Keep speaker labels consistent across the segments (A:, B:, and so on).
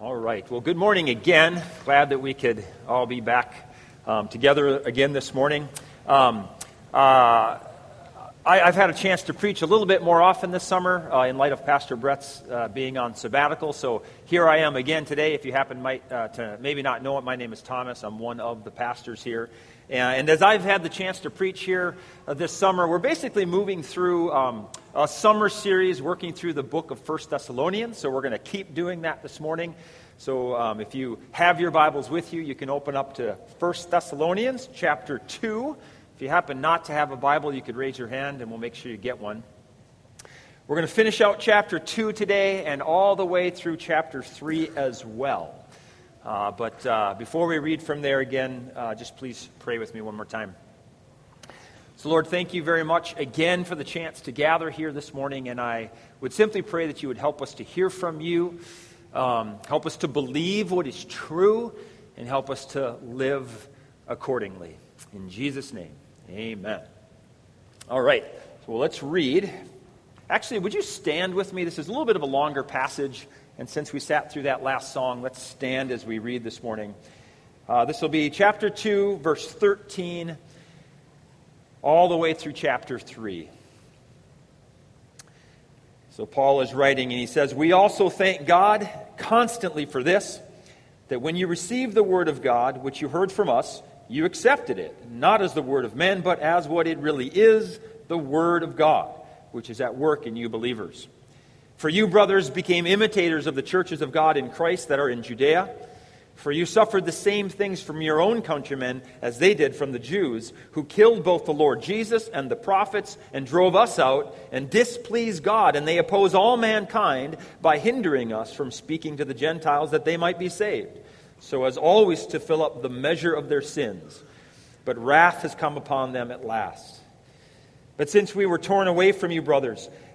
A: All right. Well, good morning again. Glad that we could all be back um, together again this morning. Um, uh, I, have had a chance to preach a little bit more often this summer uh, in light of Pastor Brett's uh, being on sabbatical. So here I am again today. If you happen might, uh, to maybe not know it, my name is Thomas. I'm one of the pastors here. And as I've had the chance to preach here uh, this summer, we're basically moving through um, a summer series working through the book of First Thessalonians. So we're going to keep doing that this morning. So um, if you have your Bibles with you, you can open up to First Thessalonians chapter 2. If you happen not to have a Bible, you could raise your hand and we'll make sure you get one. We're going to finish out chapter 2 today and all the way through chapter 3 as well. Uh, but uh, before we read from there again, uh, just please pray with me one more time. So, Lord, thank you very much again for the chance to gather here this morning. And I would simply pray that you would help us to hear from you, um, help us to believe what is true, and help us to live accordingly. In Jesus' name, amen. All right, so let's read. Actually, would you stand with me? This is a little bit of a longer passage. And since we sat through that last song, let's stand as we read this morning. Uh, this will be chapter 2, verse 13, all the way through chapter 3. So Paul is writing, and he says, We also thank God constantly for this, that when you received the word of God, which you heard from us, you accepted it, not as the word of men, but as what it really is, the word of God, which is at work in you believers. For you, brothers, became imitators of the churches of God in Christ that are in Judea. For you suffered the same things from your own countrymen as they did from the Jews, who killed both the Lord Jesus and the prophets and drove us out and displeased God. And they oppose all mankind by hindering us from speaking to the Gentiles that they might be saved, so as always to fill up the measure of their sins. But wrath has come upon them at last. But since we were torn away from you, brothers,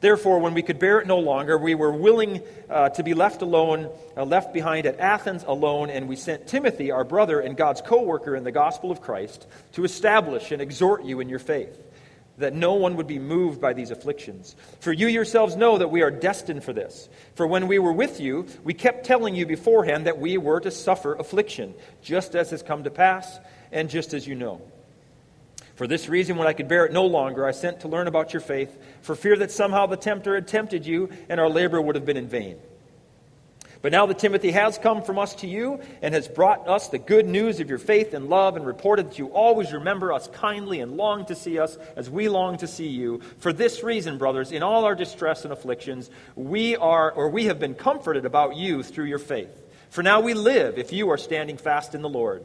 A: Therefore, when we could bear it no longer, we were willing uh, to be left alone, uh, left behind at Athens alone, and we sent Timothy, our brother and God's co worker in the gospel of Christ, to establish and exhort you in your faith, that no one would be moved by these afflictions. For you yourselves know that we are destined for this. For when we were with you, we kept telling you beforehand that we were to suffer affliction, just as has come to pass, and just as you know. For this reason, when I could bear it no longer, I sent to learn about your faith, for fear that somehow the tempter had tempted you, and our labor would have been in vain. But now that Timothy has come from us to you, and has brought us the good news of your faith and love, and reported that you always remember us kindly and long to see us as we long to see you. For this reason, brothers, in all our distress and afflictions, we are, or we have been comforted about you through your faith. For now we live if you are standing fast in the Lord.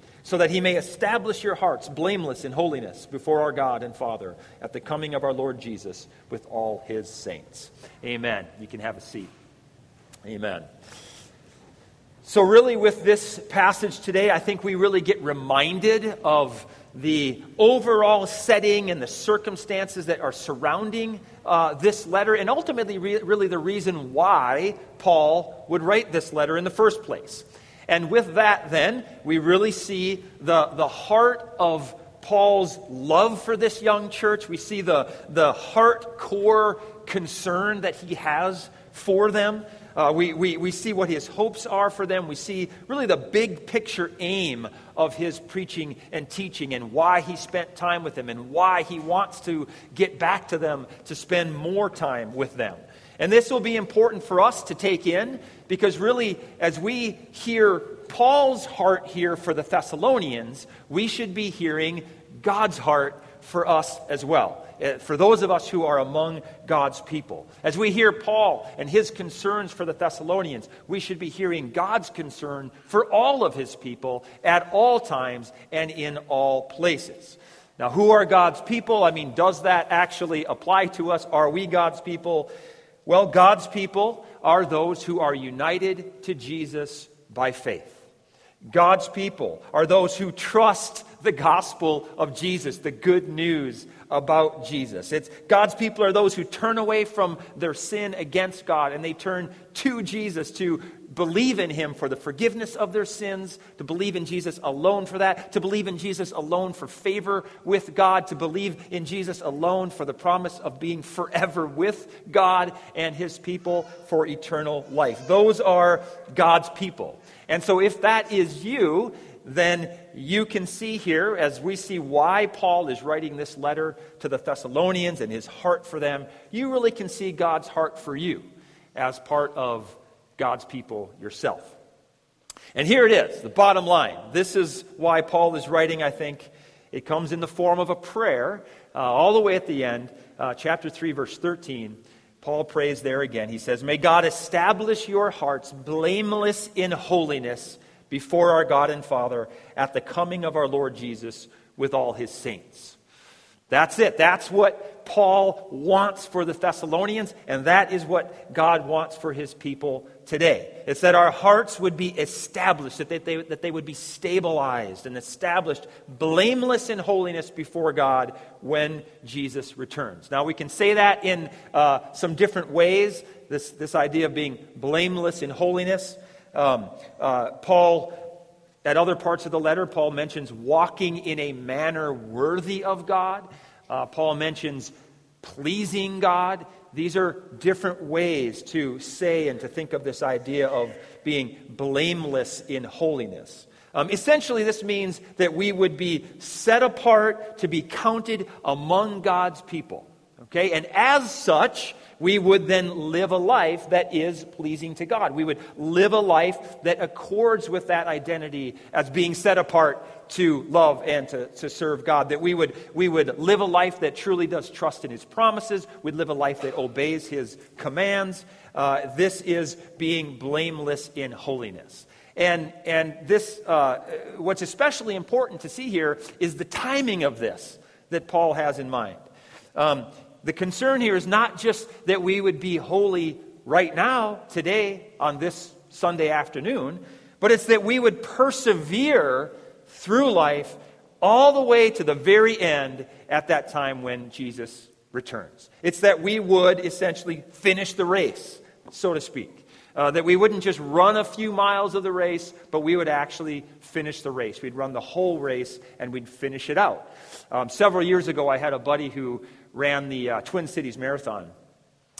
A: so that he may establish your hearts blameless in holiness before our God and Father at the coming of our Lord Jesus with all his saints. Amen. You can have a seat. Amen. So, really, with this passage today, I think we really get reminded of the overall setting and the circumstances that are surrounding uh, this letter, and ultimately, re- really, the reason why Paul would write this letter in the first place. And with that, then, we really see the, the heart of Paul's love for this young church. We see the, the heart core concern that he has for them. Uh, we, we, we see what his hopes are for them. We see really the big picture aim of his preaching and teaching and why he spent time with them and why he wants to get back to them to spend more time with them. And this will be important for us to take in because, really, as we hear Paul's heart here for the Thessalonians, we should be hearing God's heart for us as well. uh, for those of us who are among God's people. As we hear Paul and his concerns for the Thessalonians, we should be hearing God's concern for all of his people at all times and in all places. Now, who are God's people? I mean, does that actually apply to us? Are we God's people? Well, God's people are those who are united to Jesus by faith. God's people are those who trust the gospel of Jesus, the good news about Jesus. It's God's people are those who turn away from their sin against God and they turn to Jesus to believe in him for the forgiveness of their sins, to believe in Jesus alone for that, to believe in Jesus alone for favor with God, to believe in Jesus alone for the promise of being forever with God and his people for eternal life. Those are God's people. And so if that is you, then you can see here, as we see why Paul is writing this letter to the Thessalonians and his heart for them, you really can see God's heart for you as part of God's people yourself. And here it is, the bottom line. This is why Paul is writing, I think. It comes in the form of a prayer, uh, all the way at the end, uh, chapter 3, verse 13. Paul prays there again. He says, May God establish your hearts blameless in holiness before our God and Father at the coming of our Lord Jesus with all his saints. That's it. That's what Paul wants for the Thessalonians, and that is what God wants for his people today. It's that our hearts would be established, that they, that they would be stabilized and established, blameless in holiness before God when Jesus returns. Now, we can say that in uh, some different ways, this, this idea of being blameless in holiness. Um, uh, Paul at other parts of the letter, Paul mentions walking in a manner worthy of God. Uh, Paul mentions pleasing God. These are different ways to say and to think of this idea of being blameless in holiness. Um, essentially, this means that we would be set apart to be counted among God's people. Okay? And as such, we would then live a life that is pleasing to God. We would live a life that accords with that identity as being set apart to love and to, to serve God. That we would, we would live a life that truly does trust in His promises. We'd live a life that obeys His commands. Uh, this is being blameless in holiness. And, and this, uh, what's especially important to see here is the timing of this that Paul has in mind. Um, the concern here is not just that we would be holy right now, today, on this Sunday afternoon, but it's that we would persevere through life all the way to the very end at that time when Jesus returns. It's that we would essentially finish the race, so to speak. Uh, that we wouldn't just run a few miles of the race, but we would actually finish the race. We'd run the whole race and we'd finish it out. Um, several years ago, I had a buddy who ran the uh, Twin Cities Marathon.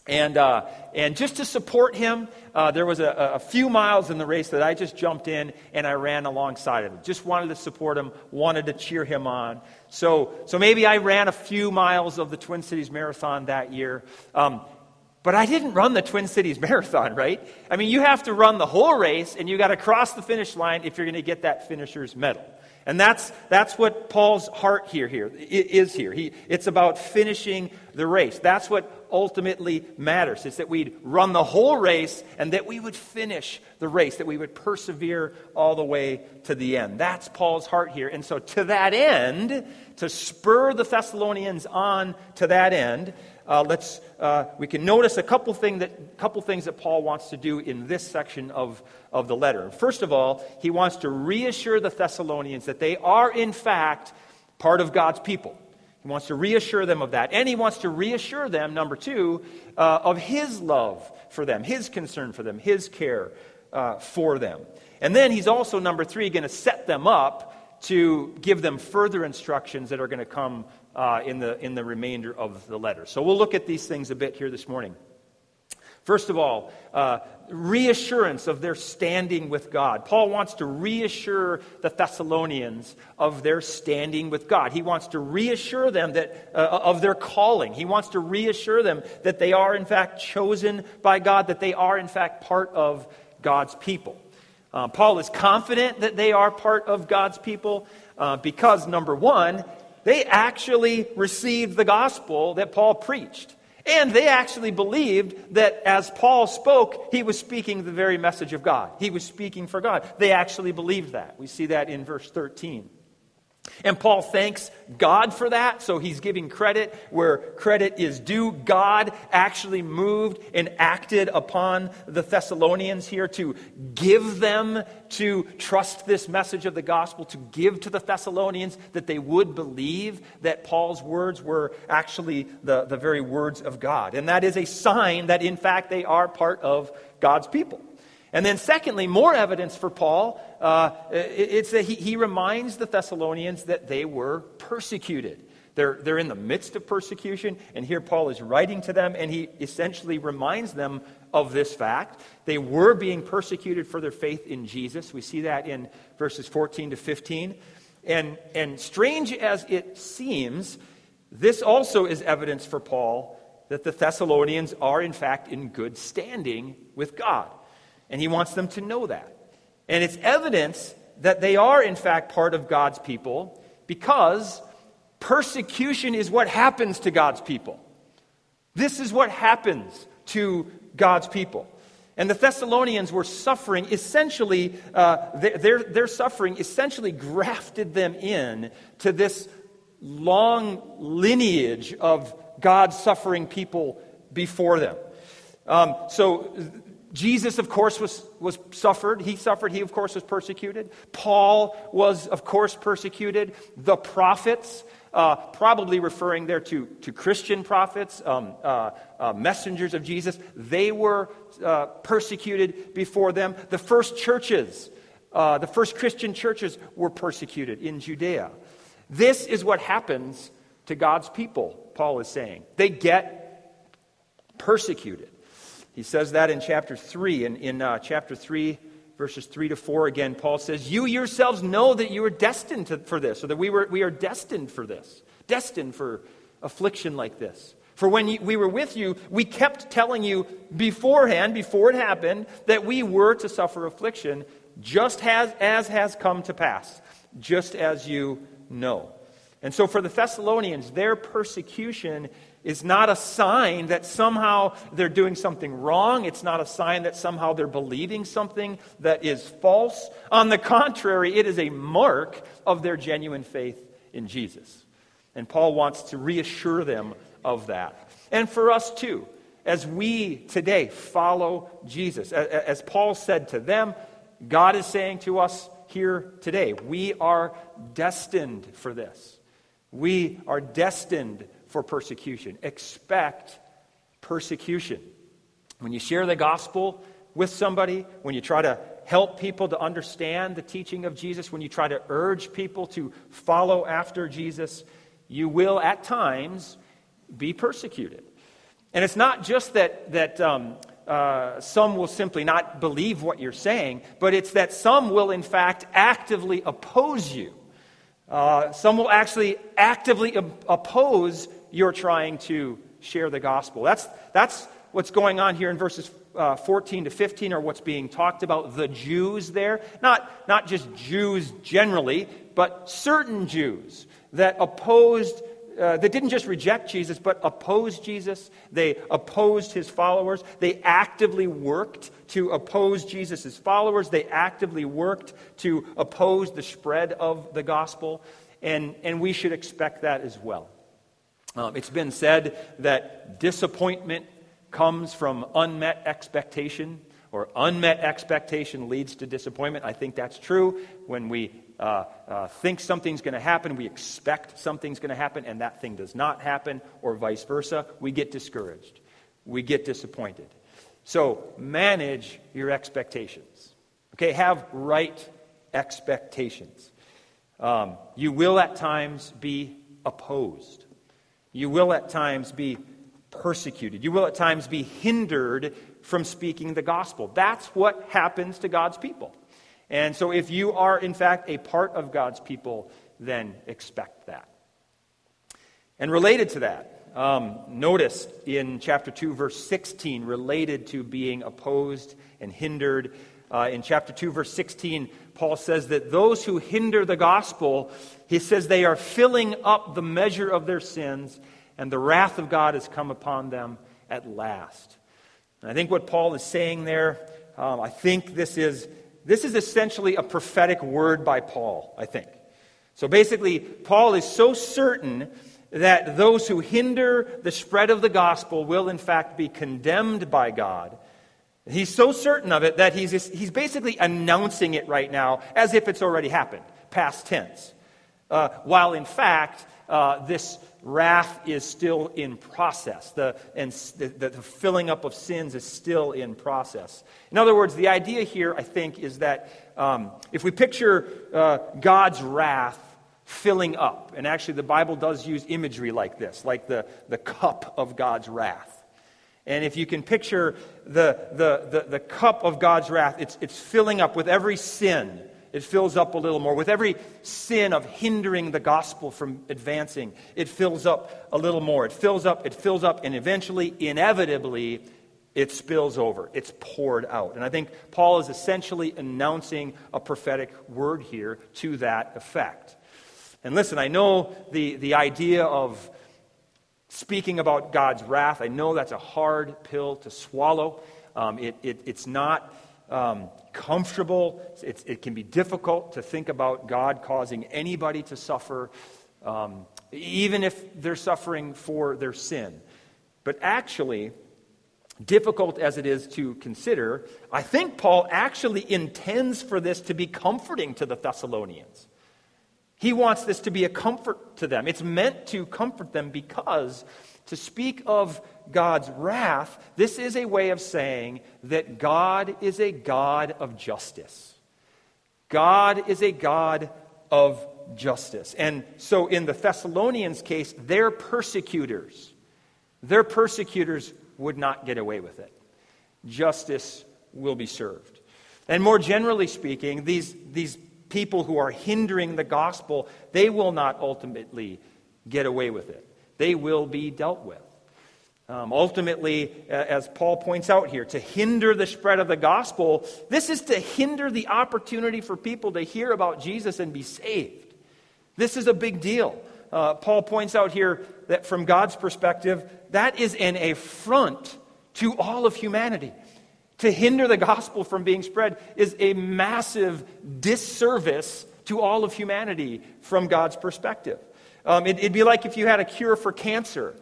A: And, uh, and just to support him, uh, there was a, a, few miles in the race that I just jumped in and I ran alongside of him. Just wanted to support him, wanted to cheer him on. So, so maybe I ran a few miles of the Twin Cities Marathon that year. Um, but I didn't run the Twin Cities Marathon, right? I mean, you have to run the whole race and you got to cross the finish line if you're going to get that finisher's medal. And that's, that's what Paul's heart here, here is here. He, it's about finishing the race. That's what ultimately matters. It's that we'd run the whole race and that we would finish the race, that we would persevere all the way to the end. That's Paul's heart here. And so, to that end, to spur the Thessalonians on to that end, uh, let's, uh, we can notice a couple, thing that, couple things that Paul wants to do in this section of, of the letter. First of all, he wants to reassure the Thessalonians that they are, in fact, part of God's people. He wants to reassure them of that. And he wants to reassure them, number two, uh, of his love for them, his concern for them, his care uh, for them. And then he's also, number three, going to set them up to give them further instructions that are going to come uh, in, the, in the remainder of the letter. So we'll look at these things a bit here this morning. First of all, uh, reassurance of their standing with God. Paul wants to reassure the Thessalonians of their standing with God. He wants to reassure them that, uh, of their calling. He wants to reassure them that they are, in fact, chosen by God, that they are, in fact, part of God's people. Uh, Paul is confident that they are part of God's people uh, because, number one, They actually received the gospel that Paul preached. And they actually believed that as Paul spoke, he was speaking the very message of God. He was speaking for God. They actually believed that. We see that in verse 13. And Paul thanks God for that, so he's giving credit where credit is due. God actually moved and acted upon the Thessalonians here to give them to trust this message of the gospel, to give to the Thessalonians that they would believe that Paul's words were actually the, the very words of God. And that is a sign that, in fact, they are part of God's people. And then, secondly, more evidence for Paul. Uh, it's that he, he reminds the Thessalonians that they were persecuted. They're, they're in the midst of persecution, and here Paul is writing to them, and he essentially reminds them of this fact. They were being persecuted for their faith in Jesus. We see that in verses 14 to 15. And, and strange as it seems, this also is evidence for Paul that the Thessalonians are, in fact, in good standing with God. And he wants them to know that. And it's evidence that they are, in fact, part of God's people because persecution is what happens to God's people. This is what happens to God's people. And the Thessalonians were suffering essentially, uh, their, their suffering essentially grafted them in to this long lineage of God suffering people before them. Um, so Jesus, of course, was, was suffered. He suffered. He, of course, was persecuted. Paul was, of course, persecuted. The prophets, uh, probably referring there to, to Christian prophets, um, uh, uh, messengers of Jesus, they were uh, persecuted before them. The first churches, uh, the first Christian churches were persecuted in Judea. This is what happens to God's people, Paul is saying. They get persecuted. He says that in chapter 3. And in uh, chapter 3, verses 3 to 4, again, Paul says, You yourselves know that you are destined to, for this, or that we, were, we are destined for this, destined for affliction like this. For when you, we were with you, we kept telling you beforehand, before it happened, that we were to suffer affliction, just as, as has come to pass, just as you know. And so for the Thessalonians, their persecution is not a sign that somehow they're doing something wrong. It's not a sign that somehow they're believing something that is false. On the contrary, it is a mark of their genuine faith in Jesus. And Paul wants to reassure them of that. And for us too, as we today follow Jesus, as Paul said to them, God is saying to us here today, we are destined for this. We are destined for persecution. Expect persecution. When you share the gospel with somebody, when you try to help people to understand the teaching of Jesus, when you try to urge people to follow after Jesus, you will at times be persecuted. And it's not just that, that um, uh, some will simply not believe what you're saying, but it's that some will, in fact, actively oppose you. Uh, some will actually actively op- oppose you're trying to share the gospel. That's, that's what's going on here in verses uh, 14 to 15, or what's being talked about. The Jews there, not, not just Jews generally, but certain Jews that opposed. Uh, that didn't just reject Jesus, but opposed Jesus. They opposed his followers. They actively worked to oppose Jesus' followers. They actively worked to oppose the spread of the gospel. And, and we should expect that as well. Um, it's been said that disappointment comes from unmet expectation, or unmet expectation leads to disappointment. I think that's true. When we uh, uh, think something's going to happen, we expect something's going to happen, and that thing does not happen, or vice versa, we get discouraged. We get disappointed. So manage your expectations. Okay, have right expectations. Um, you will at times be opposed. You will at times be persecuted. You will at times be hindered from speaking the gospel. That's what happens to God's people. And so, if you are, in fact, a part of God's people, then expect that. And related to that, um, notice in chapter 2, verse 16, related to being opposed and hindered, Uh, in chapter 2, verse 16, Paul says that those who hinder the gospel, he says they are filling up the measure of their sins, and the wrath of God has come upon them at last. And I think what Paul is saying there, um, I think this is, this is essentially a prophetic word by Paul, I think. So basically, Paul is so certain that those who hinder the spread of the gospel will, in fact, be condemned by God. He's so certain of it that he's, he's basically announcing it right now as if it's already happened, past tense. Uh, while in fact, uh, this wrath is still in process. The, and the, the, filling up of sins is still in process. In other words, the idea here, I think, is that um, if we picture uh, God's wrath filling up, and actually the Bible does use imagery like this, like the, the cup of God's wrath. And if you can picture the, the, the, the cup of God's wrath, it's, it's filling up with every sin it fills up a little more. With every sin of hindering the gospel from advancing, it fills up a little more. It fills up, it fills up, and eventually, inevitably, it spills over. It's poured out. And I think Paul is essentially announcing a prophetic word here to that effect. And listen, I know the, the idea of speaking about God's wrath, I know that's a hard pill to swallow. Um, it, it, it's not um, comfortable. It's, it can be difficult to think about God causing anybody to suffer, um, even if they're suffering for their sin. But actually, difficult as it is to consider, I think Paul actually intends for this to be comforting to the Thessalonians. He wants this to be a comfort to them. It's meant to comfort them because to speak of God's wrath, this is a way of saying that God is a God of justice. God is a God of justice. And so in the Thessalonians' case, their persecutors, their persecutors would not get away with it. Justice will be served. And more generally speaking, these, these people who are hindering the gospel, they will not ultimately get away with it. They will be dealt with. Um, ultimately, as Paul points out here, to hinder the spread of the gospel, this is to hinder the opportunity for people to hear about Jesus and be saved. This is a big deal. Uh, Paul points out here that from God's perspective, that is an affront to all of humanity. To hinder the gospel from being spread is a massive disservice to all of humanity from God's perspective. Um, it, it'd be like if you had a cure for cancer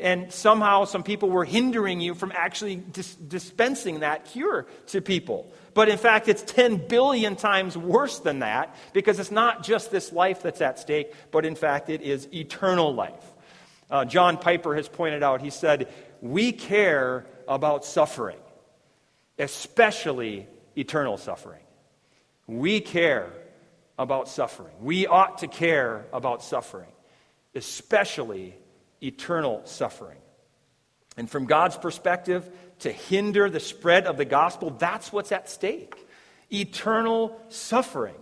A: and somehow some people were hindering you from actually dis- dispensing that cure to people. But in fact, it's 10 billion times worse than that because it's not just this life that's at stake, but in fact, it is eternal life. Uh, John Piper has pointed out, he said, We care about suffering, especially eternal suffering. We care about suffering. We ought to care about suffering, especially eternal suffering. And from God's perspective, to hinder the spread of the gospel, that's what's at stake eternal suffering.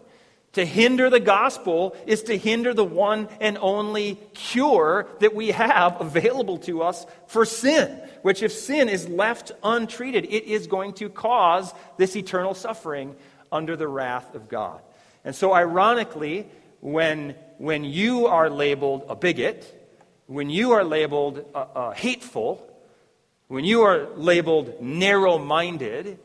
A: To hinder the gospel is to hinder the one and only cure that we have available to us for sin, which, if sin is left untreated, it is going to cause this eternal suffering under the wrath of God. And so, ironically, when, when you are labeled a bigot, when you are labeled uh, uh, hateful, when you are labeled narrow minded,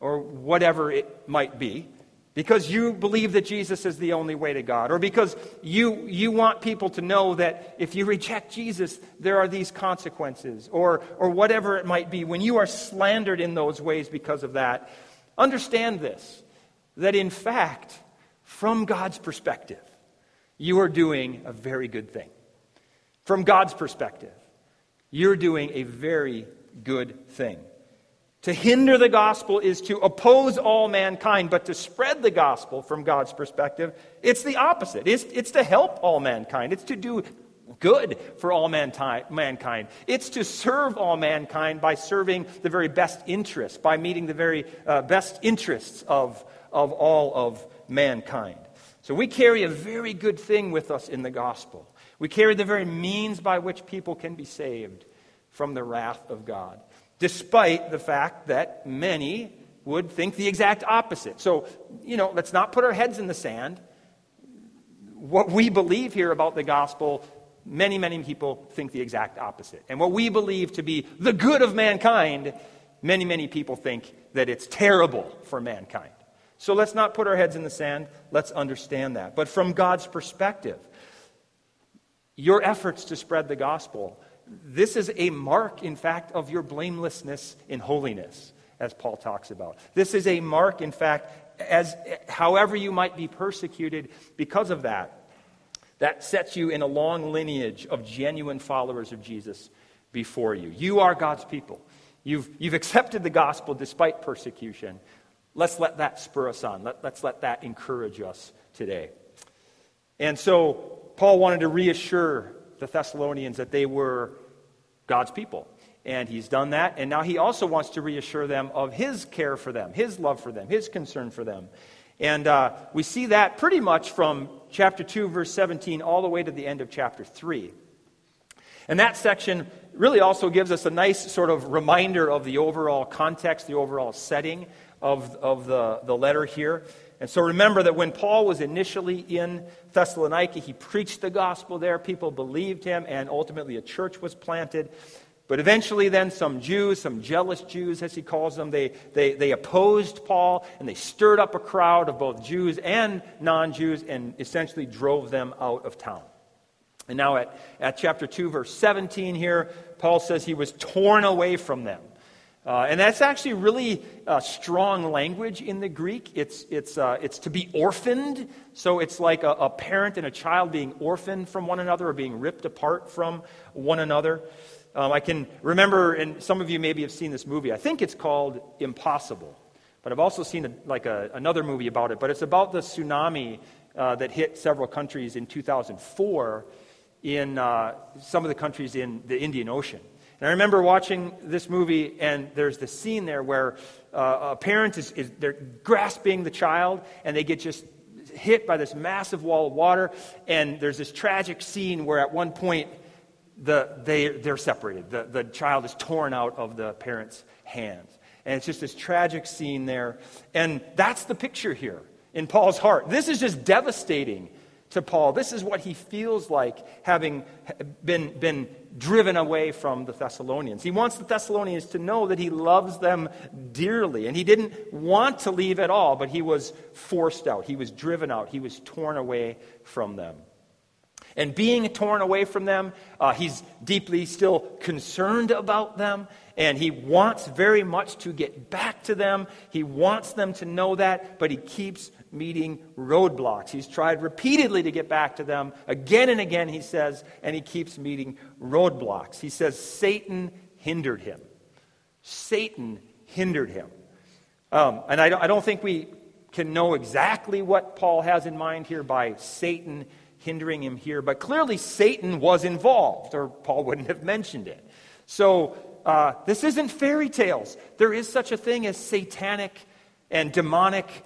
A: or whatever it might be, because you believe that Jesus is the only way to God, or because you, you want people to know that if you reject Jesus, there are these consequences, or, or whatever it might be, when you are slandered in those ways because of that, understand this that in fact, from God's perspective, you are doing a very good thing. From God's perspective, you're doing a very good thing. To hinder the gospel is to oppose all mankind, but to spread the gospel from God's perspective, it's the opposite. It's, it's to help all mankind, it's to do good for all mankind. It's to serve all mankind by serving the very best interests, by meeting the very uh, best interests of, of all of mankind. So we carry a very good thing with us in the gospel. We carry the very means by which people can be saved from the wrath of God, despite the fact that many would think the exact opposite. So, you know, let's not put our heads in the sand. What we believe here about the gospel, many, many people think the exact opposite. And what we believe to be the good of mankind, many, many people think that it's terrible for mankind. So let's not put our heads in the sand. Let's understand that. But from God's perspective, your efforts to spread the gospel, this is a mark, in fact, of your blamelessness in holiness as Paul talks about. This is a mark, in fact, as however you might be persecuted because of that. That sets you in a long lineage of genuine followers of Jesus before you. You are God's people. You've, you've accepted the gospel despite persecution. Let's let that spur us on. Let, let's let that encourage us today. And so, Paul wanted to reassure the Thessalonians that they were God's people. And he's done that. And now he also wants to reassure them of his care for them, his love for them, his concern for them. And uh, we see that pretty much from chapter 2, verse 17, all the way to the end of chapter 3. And that section really also gives us a nice sort of reminder of the overall context, the overall setting of, of the, the letter here. And so remember that when Paul was initially in Thessalonica, he preached the gospel there. People believed him, and ultimately a church was planted. But eventually, then, some Jews, some jealous Jews, as he calls them, they, they, they opposed Paul and they stirred up a crowd of both Jews and non Jews and essentially drove them out of town. And now, at, at chapter 2, verse 17 here, Paul says he was torn away from them. Uh, and that's actually really uh, strong language in the Greek. It's, it's, uh, it's to be orphaned. So it's like a, a, parent and a child being orphaned from one another or being ripped apart from one another. Um, I can remember, and some of you maybe have seen this movie. I think it's called Impossible, but I've also seen a, like a, another movie about it. But it's about the tsunami uh, that hit several countries in 2004 in uh, some of the countries in the Indian Ocean. And I remember watching this movie, and there's this scene there where uh, a parent is, is they're grasping the child, and they get just hit by this massive wall of water. And there's this tragic scene where at one point the, they, they're separated. The, the child is torn out of the parent's hands. And it's just this tragic scene there. And that's the picture here in Paul's heart. This is just devastating to Paul. This is what he feels like having been, been driven away from the Thessalonians. He wants the Thessalonians to know that he loves them dearly. And he didn't want to leave at all, but he was forced out. He was driven out. He was torn away from them. And being torn away from them, uh, he's deeply still concerned about them, and he wants very much to get back to them. He wants them to know that, but he keeps meeting roadblocks. He's tried repeatedly to get back to them. Again and again, he says, and he keeps meeting roadblocks. He says, Satan hindered him. Satan hindered him. Um, and I don't, I don't think we can know exactly what Paul has in mind here by Satan hindering him here, but clearly Satan was involved, or Paul wouldn't have mentioned it. So uh, this isn't fairy tales. There is such a thing as satanic and demonic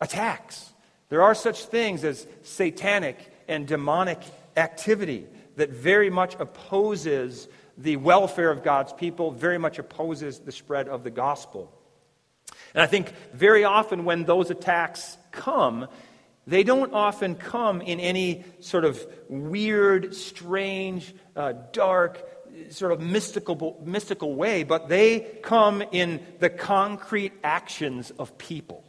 A: attacks. There are such things as satanic and demonic activity that very much opposes the welfare of God's people, very much opposes the spread of the gospel. And I think very often when those attacks come, they don't often come in any sort of weird, strange, uh, dark, sort of mystical, mystical way, but they come in the concrete actions of people.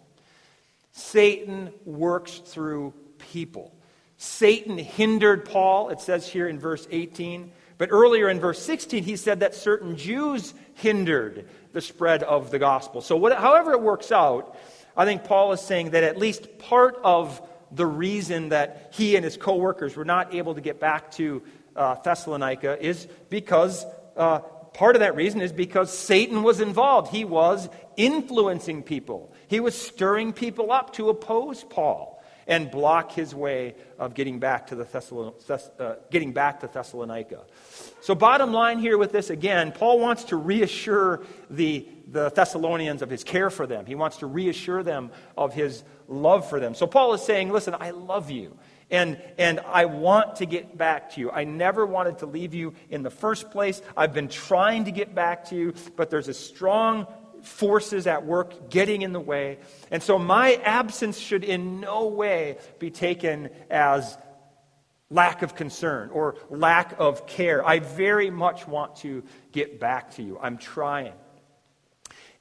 A: Satan works through people. Satan hindered Paul, it says here in verse 18. But earlier in verse 16, he said that certain Jews hindered the spread of the gospel. So, what, however it works out, I think Paul is saying that at least part of the reason that he and his co workers were not able to get back to uh, Thessalonica is because uh, part of that reason is because Satan was involved. He was influencing people, he was stirring people up to oppose Paul and block his way of getting back to, the Thessalon- uh, getting back to Thessalonica. So, bottom line here with this again, Paul wants to reassure the, the Thessalonians of his care for them. He wants to reassure them of his love for them. So, Paul is saying, Listen, I love you. And, and I want to get back to you. I never wanted to leave you in the first place. I've been trying to get back to you, but there's a strong forces at work getting in the way. And so my absence should in no way be taken as lack of concern or lack of care. I very much want to get back to you. I'm trying.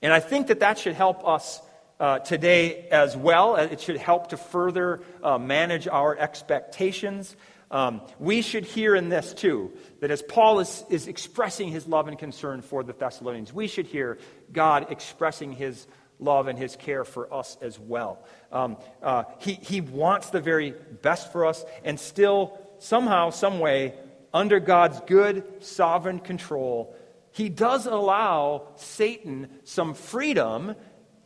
A: And I think that that should help us uh, today as well. It should help to further uh, manage our expectations. Um, we should hear in this too that as Paul is, is expressing his love and concern for the Thessalonians, we should hear God expressing his love and his care for us as well. Um, uh, he, he wants the very best for us, and still, somehow, some way, under God's good, sovereign control, he does allow Satan some freedom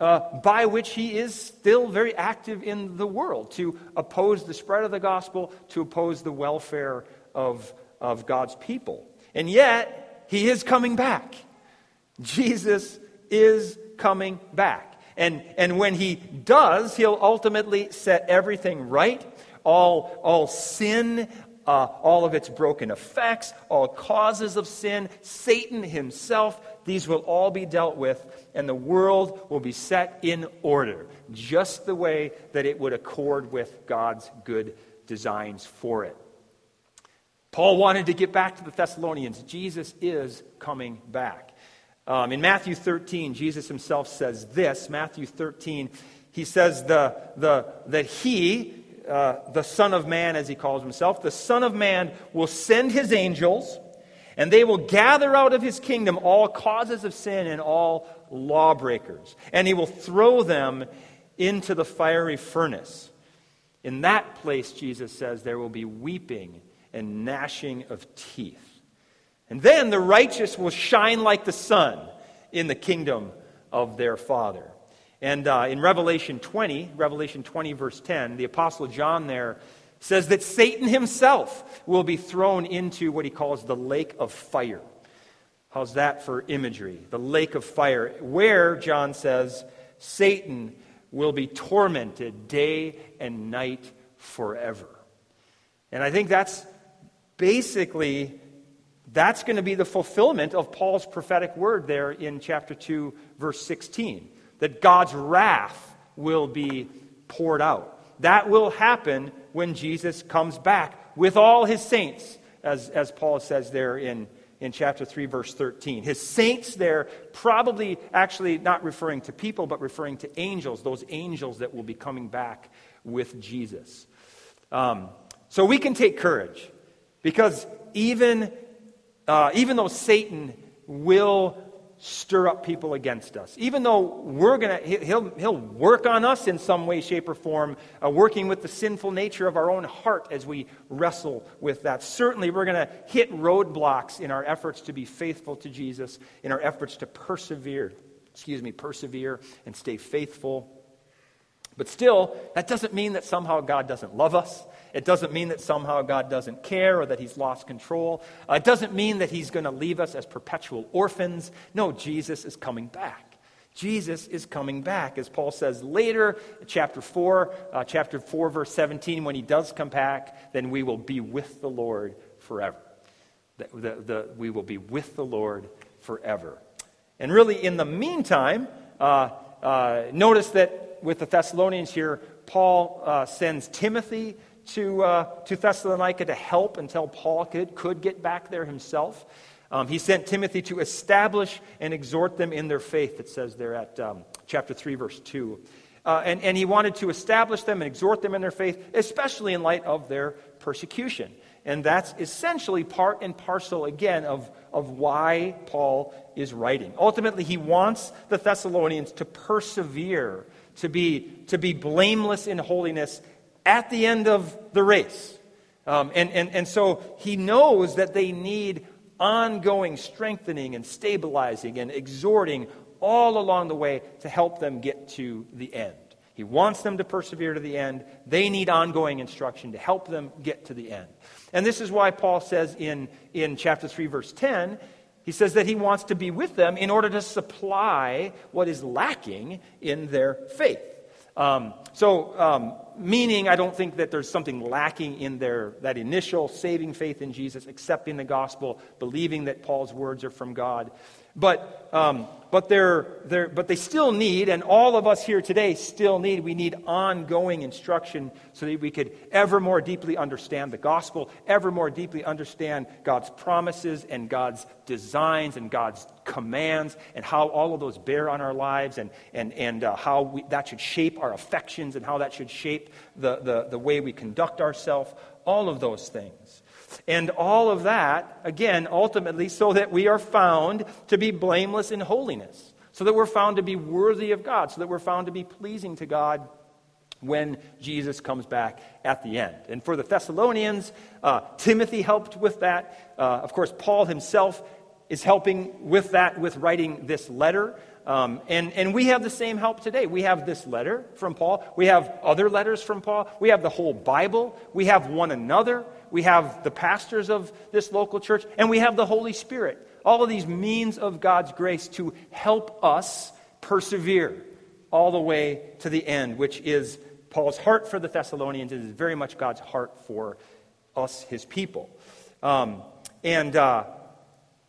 A: uh, by which he is still very active in the world to oppose the spread of the gospel, to oppose the welfare of, of God's people. And yet, he is coming back. Jesus is coming back. And, and when he does, he'll ultimately set everything right. All, all sin, uh, all of its broken effects, all causes of sin, Satan himself, these will all be dealt with, and the world will be set in order, just the way that it would accord with God's good designs for it. Paul wanted to get back to the Thessalonians. Jesus is coming back. Um, in Matthew 13, Jesus himself says this Matthew 13, he says the, the, that he, uh, the Son of Man, as he calls himself, the Son of Man will send his angels, and they will gather out of his kingdom all causes of sin and all lawbreakers, and he will throw them into the fiery furnace. In that place, Jesus says, there will be weeping and gnashing of teeth. And then the righteous will shine like the sun in the kingdom of their Father. And uh, in Revelation 20, Revelation 20, verse 10, the Apostle John there says that Satan himself will be thrown into what he calls the lake of fire. How's that for imagery? The lake of fire, where, John says, Satan will be tormented day and night forever. And I think that's basically that's going to be the fulfillment of Paul's prophetic word there in chapter 2 verse 16 that God's wrath will be poured out. That will happen when Jesus comes back with all his saints, as, as Paul says there in, in chapter 3, verse 13. His saints there, probably actually not referring to people, but referring to angels, those angels that will be coming back with Jesus. Um, so we can take courage because even, uh, even though Satan will stir up people against us. Even though we're going to, he'll, he'll work on us in some way, shape, or form, uh, working with the sinful nature of our own heart as we wrestle with that. Certainly, we're going to hit roadblocks in our efforts to be faithful to Jesus, in our efforts to persevere, excuse me, persevere and stay faithful. But still, that doesn't mean that somehow God doesn't love us. It doesn't mean that somehow God doesn't care or that he's lost control. Uh, it doesn't mean that he's going to leave us as perpetual orphans. No, Jesus is coming back. Jesus is coming back. As Paul says later, chapter 4, uh, chapter 4, verse 17, when he does come back, then we will be with the Lord forever. The, the, the, we will be with the Lord forever. And really, in the meantime, uh, uh notice that with the Thessalonians here, Paul uh, sends Timothy to, uh, to Thessalonica to help until Paul could, could get back there himself. Um, he sent Timothy to establish and exhort them in their faith, it says there at um, chapter 3, verse 2. Uh, and, and he wanted to establish them and exhort them in their faith, especially in light of their persecution. And that's essentially part and parcel, again, of, of why Paul is writing. Ultimately, he wants the Thessalonians to persevere, to be, to be blameless in holiness at the end of the race. Um, and, and, and so he knows that they need ongoing strengthening and stabilizing and exhorting all along the way to help them get to the end. He wants them to persevere to the end. They need ongoing instruction to help them get to the end. And this is why Paul says in, in chapter 3, verse 10, he says that he wants to be with them in order to supply what is lacking in their faith. Um, so, um, meaning, I don't think that there's something lacking in their that initial saving faith in Jesus, accepting the gospel, believing that Paul's words are from God. But, um, but, they're, they're, but they still need, and all of us here today still need, we need ongoing instruction so that we could ever more deeply understand the gospel, ever more deeply understand God's promises and God's designs and God's commands and how all of those bear on our lives and, and, and uh, how we, that should shape our affections and how that should shape the, the, the way we conduct ourselves, all of those things. And all of that, again, ultimately, so that we are found to be blameless in holiness, so that we're found to be worthy of God, so that we're found to be pleasing to God when Jesus comes back at the end. And for the Thessalonians, uh, Timothy helped with that. Uh, of course, Paul himself is helping with that with writing this letter. Um, and, and we have the same help today. We have this letter from Paul. We have other letters from Paul. We have the whole Bible. We have one another. We have the pastors of this local church. And we have the Holy Spirit. All of these means of God's grace to help us persevere all the way to the end, which is Paul's heart for the Thessalonians. It is very much God's heart for us, his people. Um, and uh,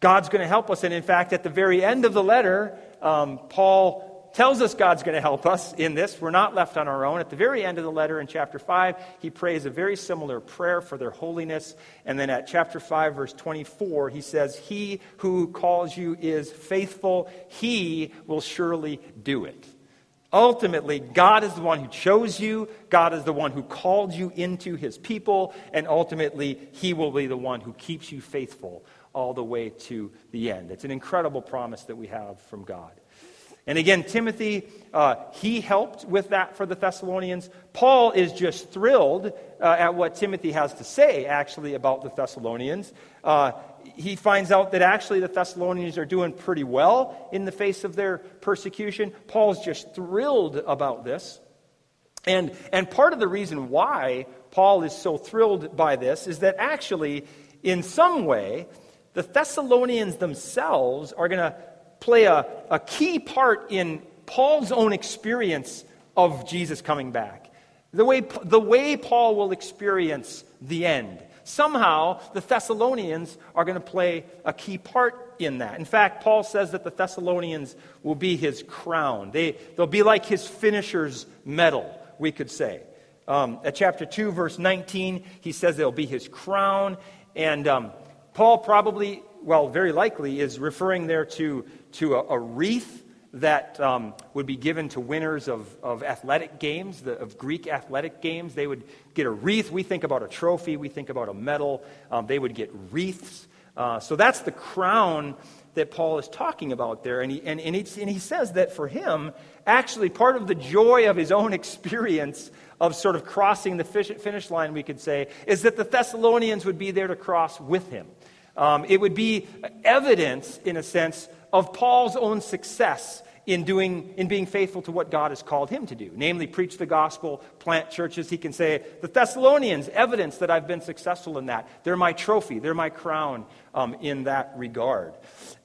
A: God's going to help us. And in fact, at the very end of the letter, um, Paul tells us God's going to help us in this. We're not left on our own. At the very end of the letter in chapter 5, he prays a very similar prayer for their holiness. And then at chapter 5, verse 24, he says, He who calls you is faithful, he will surely do it. Ultimately, God is the one who chose you. God is the one who called you into his people. And ultimately, he will be the one who keeps you faithful all the way to the end. It's an incredible promise that we have from God. And again, Timothy, uh, he helped with that for the Thessalonians. Paul is just thrilled uh, at what Timothy has to say, actually, about the Thessalonians. Uh, he finds out that actually the Thessalonians are doing pretty well in the face of their persecution. Paul's just thrilled about this. And, and part of the reason why Paul is so thrilled by this is that actually, in some way, the Thessalonians themselves are going to play a, a key part in Paul's own experience of Jesus coming back. The way, the way Paul will experience the end. Somehow, the Thessalonians are going to play a key part in that. In fact, Paul says that the Thessalonians will be his crown. They, they'll be like his finisher's medal, we could say. Um, at chapter 2, verse 19, he says they'll be his crown. And um, Paul probably, well, very likely, is referring there to, to a, a wreath that um, would be given to winners of, of athletic games, the, of Greek athletic games. They would get a wreath. We think about a trophy, we think about a medal. Um, they would get wreaths. Uh, so that's the crown that Paul is talking about there. And he, and, and, and he says that for him, actually, part of the joy of his own experience of sort of crossing the finish line, we could say, is that the Thessalonians would be there to cross with him. Um, it would be evidence, in a sense, of Paul's own success in, doing, in being faithful to what God has called him to do, namely preach the gospel, plant churches. He can say, The Thessalonians, evidence that I've been successful in that. They're my trophy, they're my crown um, in that regard.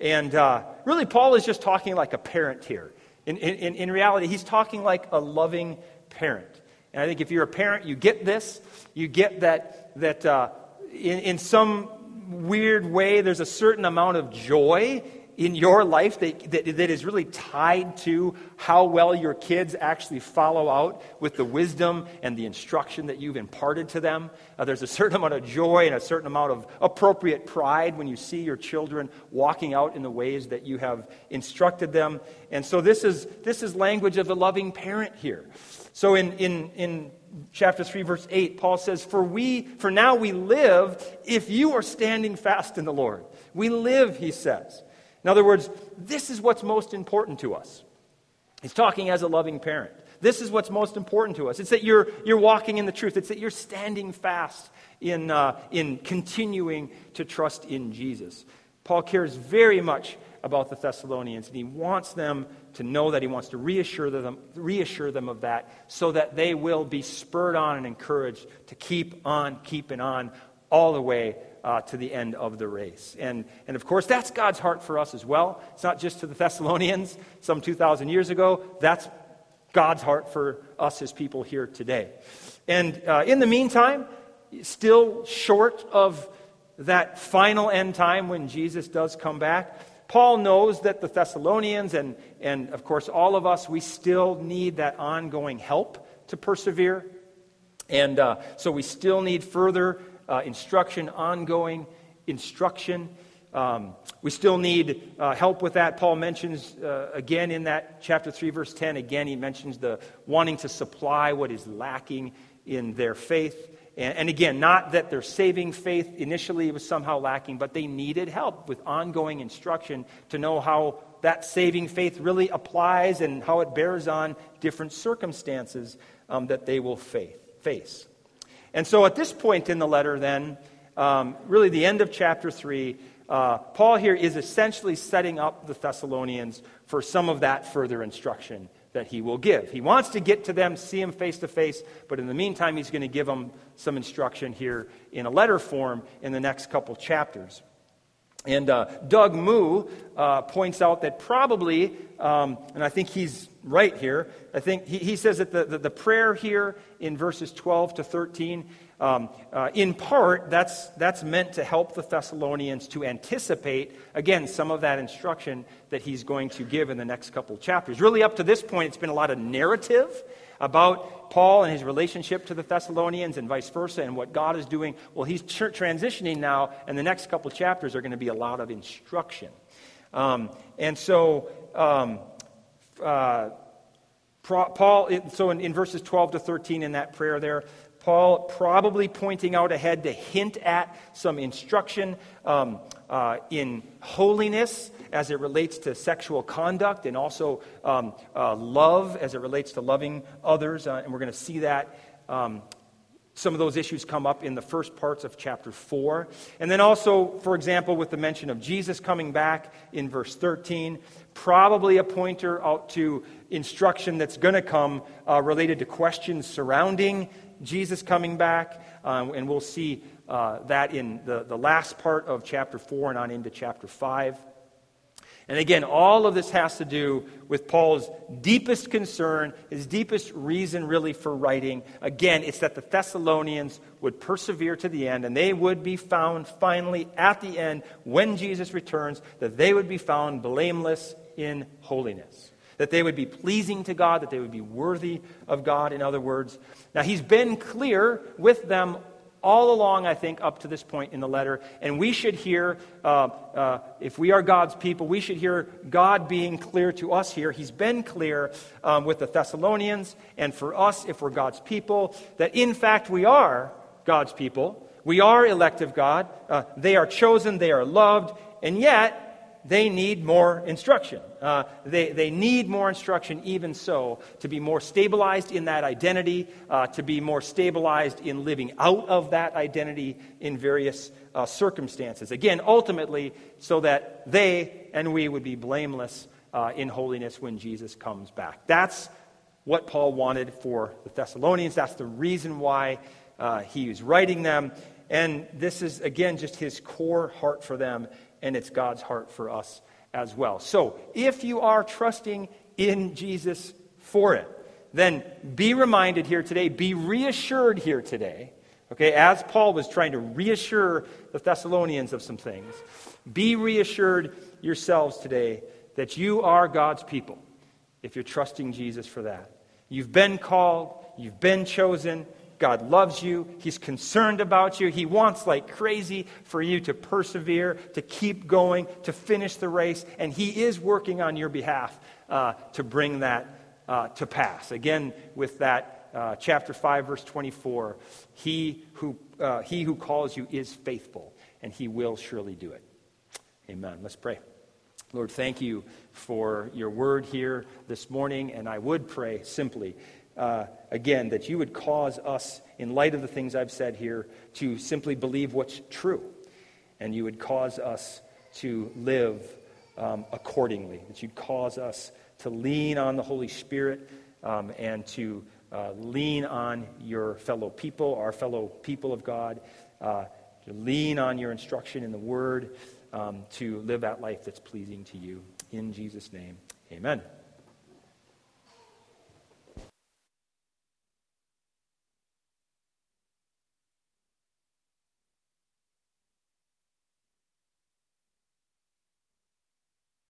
A: And uh, really, Paul is just talking like a parent here. In, in, in reality, he's talking like a loving parent. And I think if you're a parent, you get this. You get that, that uh, in, in some weird way, there's a certain amount of joy in your life that, that, that is really tied to how well your kids actually follow out with the wisdom and the instruction that you've imparted to them. Uh, there's a certain amount of joy and a certain amount of appropriate pride when you see your children walking out in the ways that you have instructed them. And so this is, this is language of a loving parent here. So in, in, in chapter 3 verse 8 paul says for we for now we live if you are standing fast in the lord we live he says in other words this is what's most important to us. He's talking as a loving parent. This is what's most important to us. It's that you're you're walking in the truth. It's that you're standing fast in uh, in continuing to trust in jesus. Paul cares very much about the thessalonians and he wants them to know that. He wants to reassure them, reassure them of that so that they will be spurred on and encouraged to keep on keeping on all the way uh, to the end of the race. And, and of course, that's God's heart for us as well. It's not just to the Thessalonians some 2,000 years ago, that's God's heart for us as people here today. And uh, in the meantime, still short of that final end time when Jesus does come back, Paul knows that the Thessalonians and, and, of course, all of us, we still need that ongoing help to persevere. And uh, so we still need further uh, instruction, ongoing instruction. Um, we still need uh, help with that. Paul mentions uh, again in that chapter 3, verse 10, again, he mentions the wanting to supply what is lacking in their faith. And, and again, not that their saving faith initially was somehow lacking, but they needed help with ongoing instruction to know how that saving faith really applies and how it bears on different circumstances um, that they will faith, face. And so at this point in the letter, then, um, really the end of chapter 3, uh, Paul here is essentially setting up the Thessalonians for some of that further instruction that he will give. He wants to get to them, see them face to face, but in the meantime, he's going to give them some instruction here in a letter form in the next couple chapters. And uh, Doug Moo uh, points out that probably, um, and I think he's right here, I think he, he says that the, the, the prayer here in verses 12 to 13 um, uh, in part, that's, that's meant to help the Thessalonians to anticipate, again, some of that instruction that he's going to give in the next couple chapters. Really, up to this point, it's been a lot of narrative about Paul and his relationship to the Thessalonians and vice versa and what God is doing. Well, he's tr- transitioning now, and the next couple chapters are going to be a lot of instruction. Um, and so, um, uh, Paul, so in, in, verses 12 to 13 in that prayer there, Paul probably pointing out ahead to hint at some instruction um, uh, in holiness as it relates to sexual conduct and also um, uh, love as it relates to loving others. Uh, and we're going to see that. Um, some of those issues come up in the first parts of chapter 4. And then also, for example, with the mention of Jesus coming back in verse 13, probably a pointer out to instruction that's going to come uh, related to questions surrounding Jesus coming back, um, and we'll see uh, that in the, the last part of chapter 4 and on into chapter 5. And again, all of this has to do with Paul's deepest concern, his deepest reason, really, for writing. Again, it's that the Thessalonians would persevere to the end, and they would be found finally at the end, when Jesus returns, that they would be found blameless in holiness that they would be pleasing to God, that they would be worthy of God, in other words. Now, he's been clear with them all along, I think, up to this point in the letter. And we should hear, uh, uh, if we are God's people, we should hear God being clear to us here. He's been clear um, with the Thessalonians, and for us, if we're God's people, that in fact we are God's people. We are elect of God. Uh, they are chosen, they are loved, and yet they need more instruction. Uh, they, they need more instruction, even so, to be more stabilized in that identity, uh, to be more stabilized in living out of that identity in various uh, circumstances. Again, ultimately, so that they and we would be blameless uh, in holiness when Jesus comes back. That's what Paul wanted for the Thessalonians. That's the reason why uh, he was writing them. And this is, again, just his core heart for them and it's God's heart for us as well. So, if you are trusting in Jesus for it, then be reminded here today, be reassured here today, okay, as Paul was trying to reassure the Thessalonians of some things, be reassured yourselves today that you are God's people if you're trusting Jesus for that. You've been called, you've been chosen, God loves you. He's concerned about you. He wants, like crazy, for you to persevere, to keep going, to finish the race. And He is working on your behalf uh, to bring that uh, to pass. Again, with that uh, chapter 5, verse 24 he who, uh, he who calls you is faithful, and He will surely do it. Amen. Let's pray. Lord, thank you for your word here this morning, and I would pray simply uh, again, that you would cause us, in light of the things I've said here, to simply believe what's true. And you would cause us to live um, accordingly. That you'd cause us to lean on the Holy Spirit um, and to uh, lean on your fellow people, our fellow people of God, uh, to lean on your instruction in the Word, um, to live that life that's pleasing to you. In Jesus' name, amen.